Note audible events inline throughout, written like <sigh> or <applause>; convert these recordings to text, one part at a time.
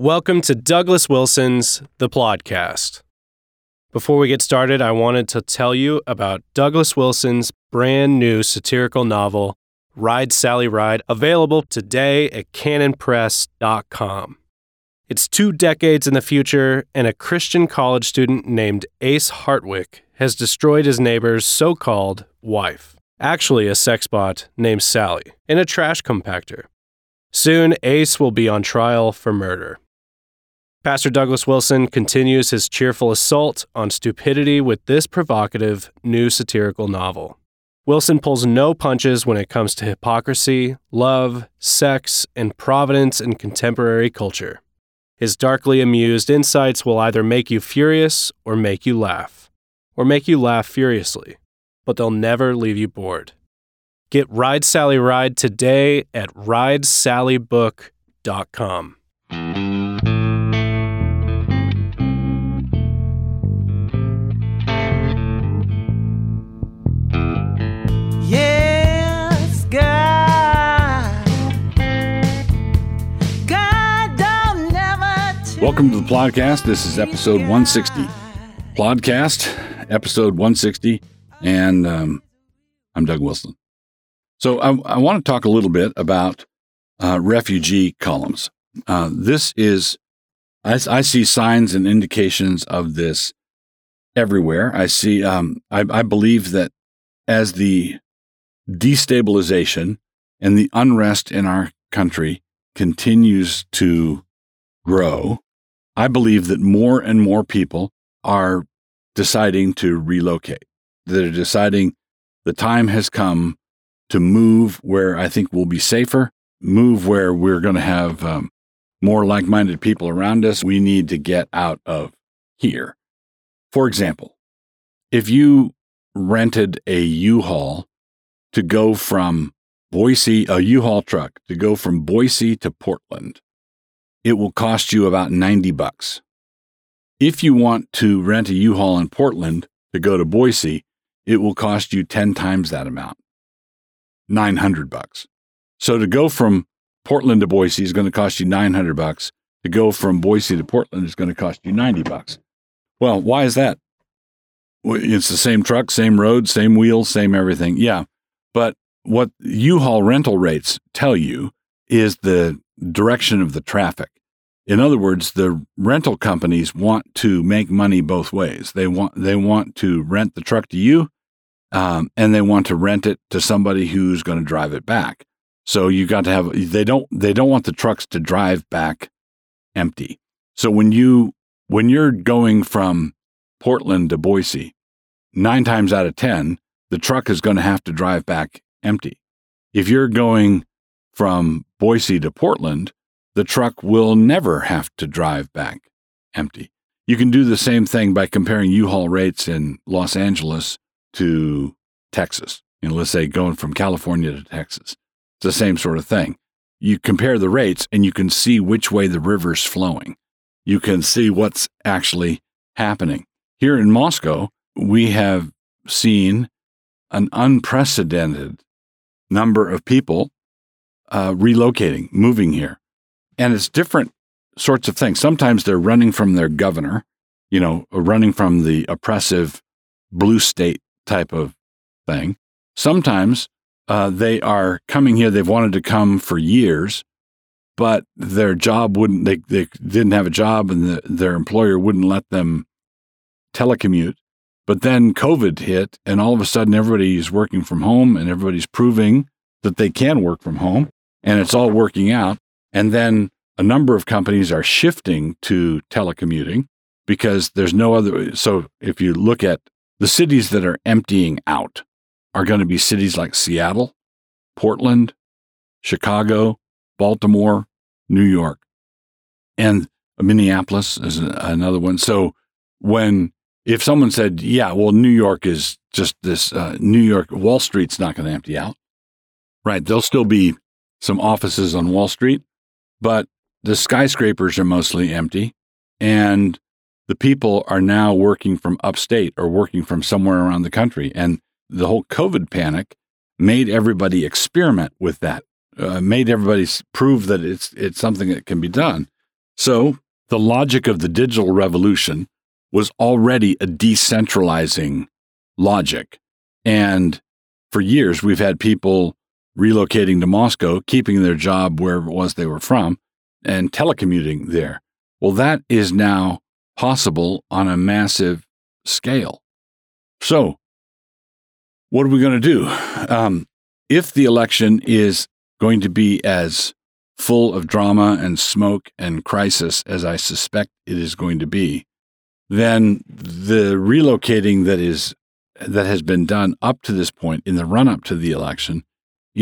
Welcome to Douglas Wilson's The Plodcast. Before we get started, I wanted to tell you about Douglas Wilson's brand new satirical novel, Ride Sally Ride, available today at canonpress.com. It's two decades in the future, and a Christian college student named Ace Hartwick has destroyed his neighbor's so called wife, actually a sex bot named Sally, in a trash compactor. Soon, Ace will be on trial for murder. Pastor Douglas Wilson continues his cheerful assault on stupidity with this provocative new satirical novel. Wilson pulls no punches when it comes to hypocrisy, love, sex, and providence in contemporary culture. His darkly amused insights will either make you furious or make you laugh, or make you laugh furiously, but they'll never leave you bored. Get Ride Sally Ride today at ridesallybook.com. Welcome to the podcast. This is episode 160. Podcast, episode 160, and um, I'm Doug Wilson. So I, I want to talk a little bit about uh, refugee columns. Uh, this is, I, I see signs and indications of this everywhere. I see, um, I, I believe that as the destabilization and the unrest in our country continues to grow, I believe that more and more people are deciding to relocate. They're deciding the time has come to move where I think we'll be safer, move where we're going to have um, more like minded people around us. We need to get out of here. For example, if you rented a U Haul to go from Boise, a U Haul truck to go from Boise to Portland, it will cost you about 90 bucks. If you want to rent a U-Haul in Portland to go to Boise, it will cost you 10 times that amount. 900 bucks. So to go from Portland to Boise is going to cost you 900 bucks. To go from Boise to Portland is going to cost you 90 bucks. Well, why is that? Well, It's the same truck, same road, same wheels, same everything. Yeah. But what U-Haul rental rates tell you is the direction of the traffic. In other words, the rental companies want to make money both ways. They want they want to rent the truck to you, um, and they want to rent it to somebody who's going to drive it back. So you got to have they don't they don't want the trucks to drive back empty. So when you when you're going from Portland to Boise, nine times out of ten, the truck is going to have to drive back empty. If you're going from Boise to Portland, the truck will never have to drive back empty. You can do the same thing by comparing U-Haul rates in Los Angeles to Texas. You know, let's say going from California to Texas. It's the same sort of thing. You compare the rates and you can see which way the river's flowing. You can see what's actually happening. Here in Moscow, we have seen an unprecedented number of people uh, relocating, moving here. And it's different sorts of things. Sometimes they're running from their governor, you know, running from the oppressive blue state type of thing. Sometimes uh, they are coming here, they've wanted to come for years, but their job wouldn't, they, they didn't have a job and the, their employer wouldn't let them telecommute. But then COVID hit, and all of a sudden everybody's working from home and everybody's proving that they can work from home and it's all working out. And then a number of companies are shifting to telecommuting because there's no other. So if you look at the cities that are emptying out, are going to be cities like Seattle, Portland, Chicago, Baltimore, New York, and Minneapolis is another one. So when if someone said, "Yeah, well, New York is just this uh, New York Wall Street's not going to empty out," right? There'll still be some offices on Wall Street, but the skyscrapers are mostly empty, and the people are now working from upstate or working from somewhere around the country. And the whole COVID panic made everybody experiment with that, uh, made everybody prove that it's it's something that can be done. So the logic of the digital revolution was already a decentralizing logic. And for years, we've had people relocating to Moscow, keeping their job where it was they were from, and telecommuting there. Well, that is now possible on a massive scale. So, what are we going to do? Um, if the election is going to be as full of drama and smoke and crisis as I suspect it is going to be, then the relocating that is that has been done up to this point in the run up to the election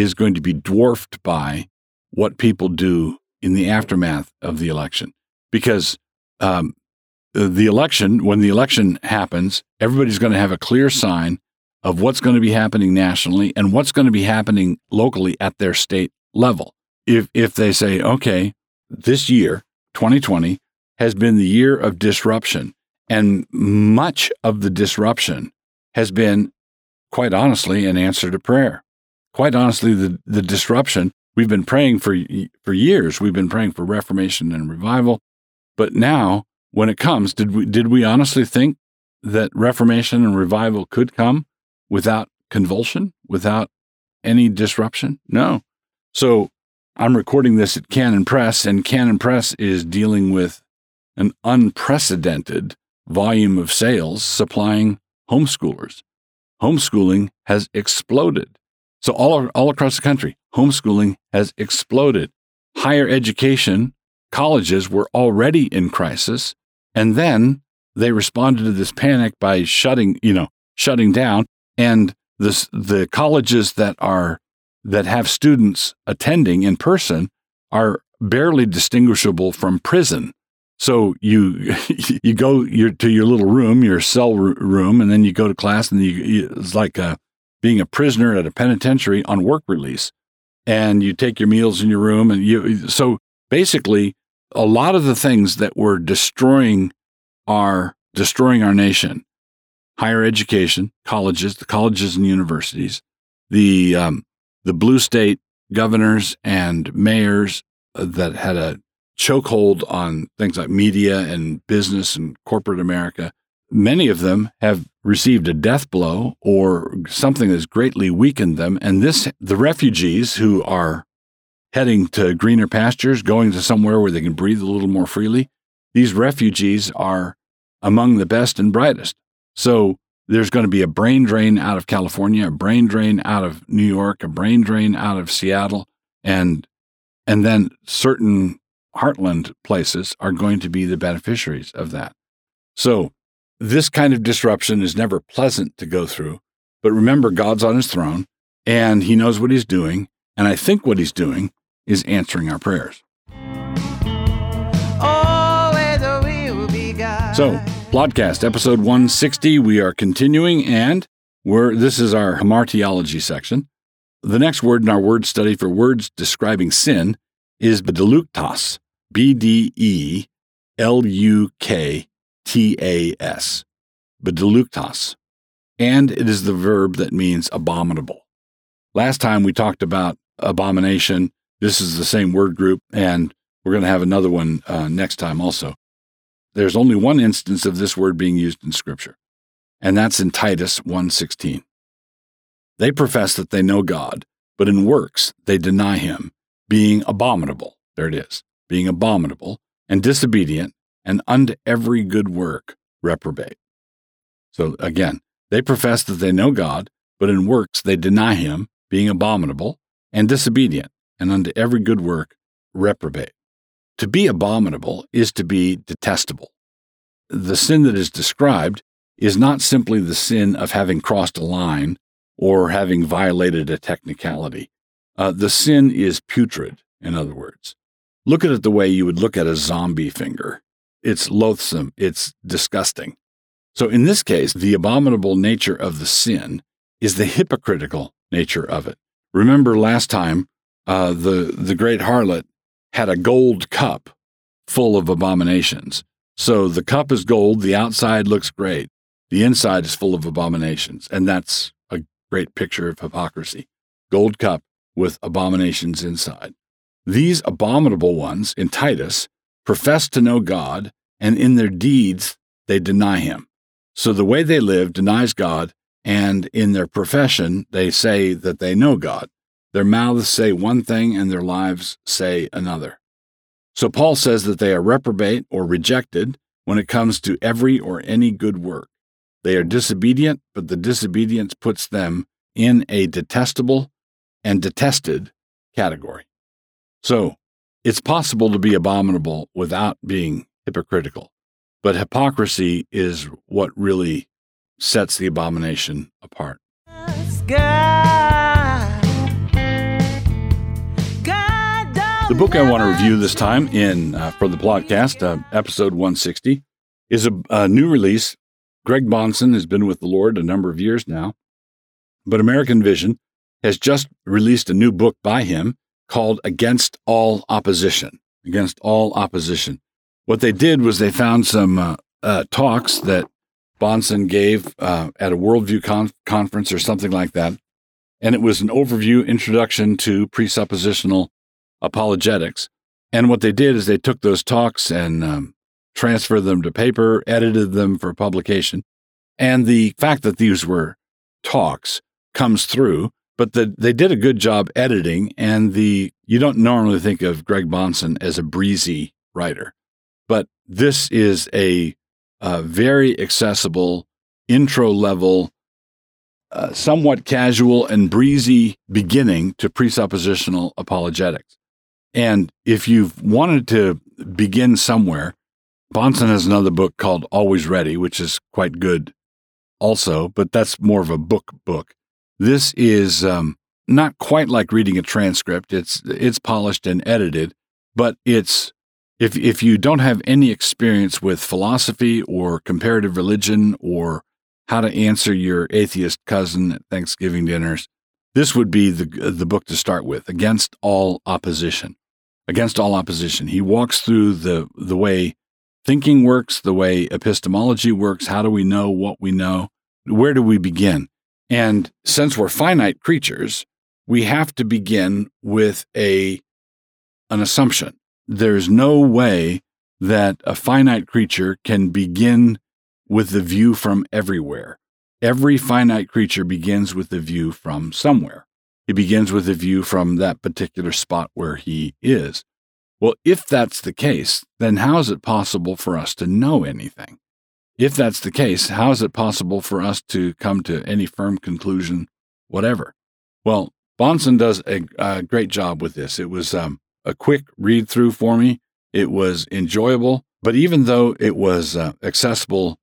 is going to be dwarfed by what people do in the aftermath of the election. Because um, the election, when the election happens, everybody's going to have a clear sign of what's going to be happening nationally and what's going to be happening locally at their state level. If, if they say, okay, this year, 2020, has been the year of disruption, and much of the disruption has been, quite honestly, an answer to prayer. Quite honestly, the, the disruption, we've been praying for, for years. We've been praying for reformation and revival. But now, when it comes, did we, did we honestly think that reformation and revival could come without convulsion, without any disruption? No. So I'm recording this at Canon Press, and Canon Press is dealing with an unprecedented volume of sales supplying homeschoolers. Homeschooling has exploded. So all, all across the country, homeschooling has exploded. Higher education, colleges were already in crisis. And then they responded to this panic by shutting, you know, shutting down. And the, the colleges that are, that have students attending in person are barely distinguishable from prison. So you <laughs> you go your, to your little room, your cell room, and then you go to class, and you, you, it's like a, being a prisoner at a penitentiary on work release. And you take your meals in your room, and you. So basically, a lot of the things that were destroying our destroying our nation, higher education, colleges, the colleges and universities, the um, the blue state governors and mayors that had a chokehold on things like media and business and corporate America. Many of them have received a death blow or something that's greatly weakened them. And this, the refugees who are heading to greener pastures, going to somewhere where they can breathe a little more freely, these refugees are among the best and brightest. So there's going to be a brain drain out of California, a brain drain out of New York, a brain drain out of Seattle, and and then certain heartland places are going to be the beneficiaries of that. So, this kind of disruption is never pleasant to go through. But remember, God's on his throne and he knows what he's doing. And I think what he's doing is answering our prayers. So, Plodcast, episode 160, we are continuing, and we're, this is our hamartiology section. The next word in our word study for words describing sin is bdeluktas, B D E L U K T A S, bdeluktas. And it is the verb that means abominable. Last time we talked about abomination. This is the same word group, and we're going to have another one uh, next time also. There's only one instance of this word being used in Scripture, and that's in Titus 1:16. They profess that they know God, but in works they deny him, being abominable. There it is being abominable and disobedient, and unto every good work reprobate. So again, they profess that they know God, but in works they deny him, being abominable and disobedient, and unto every good work reprobate. To be abominable is to be detestable. The sin that is described is not simply the sin of having crossed a line or having violated a technicality. Uh, the sin is putrid, in other words. Look at it the way you would look at a zombie finger. It's loathsome, it's disgusting. So, in this case, the abominable nature of the sin is the hypocritical nature of it. Remember last time, uh, the, the great harlot had a gold cup full of abominations. So the cup is gold, the outside looks great, the inside is full of abominations. And that's a great picture of hypocrisy. Gold cup with abominations inside. These abominable ones in Titus profess to know God, and in their deeds they deny him. So the way they live denies God, and in their profession they say that they know God. Their mouths say one thing and their lives say another. So Paul says that they are reprobate or rejected when it comes to every or any good work. They are disobedient, but the disobedience puts them in a detestable and detested category. So it's possible to be abominable without being hypocritical, but hypocrisy is what really sets the abomination apart. The book I want to review this time in uh, for the podcast, uh, episode 160, is a, a new release. Greg Bahnsen has been with the Lord a number of years now, but American Vision has just released a new book by him called Against All Opposition. Against All Opposition. What they did was they found some uh, uh, talks that Bahnsen gave uh, at a Worldview con- conference or something like that. And it was an overview introduction to presuppositional apologetics. And what they did is they took those talks and um, transferred them to paper, edited them for publication. And the fact that these were talks comes through, but the, they did a good job editing. And the you don't normally think of Greg Bahnsen as a breezy writer, but this is a, a very accessible intro level, uh, somewhat casual and breezy beginning to presuppositional apologetics. And if you've wanted to begin somewhere, Bahnsen has another book called Always Ready, which is quite good also, but that's more of a book book. This is um, not quite like reading a transcript. It's it's polished and edited, but it's if if you don't have any experience with philosophy or comparative religion or how to answer your atheist cousin at Thanksgiving dinners, this would be the the book to start with. Against all opposition against all opposition. He walks through the, the way thinking works, the way epistemology works. How do we know what we know? Where do we begin? And since we're finite creatures, we have to begin with a, an assumption. There's no way that a finite creature can begin with the view from everywhere. Every finite creature begins with the view from somewhere. He begins with the view from that particular spot where he is. Well, if that's the case, then how is it possible for us to know anything? If that's the case, how is it possible for us to come to any firm conclusion, whatever? Well, Bahnsen does a, a great job with this. It was um, a quick read through for me. It was enjoyable, but even though it was uh, accessible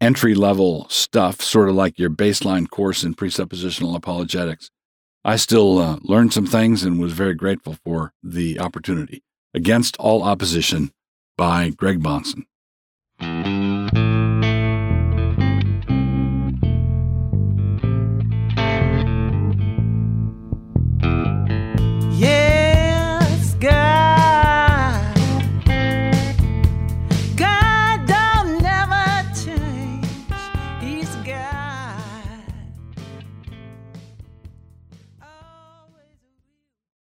entry level stuff, sort of like your baseline course in presuppositional apologetics, I still uh, learned some things and was very grateful for the opportunity. Against All Opposition by Greg Bahnsen.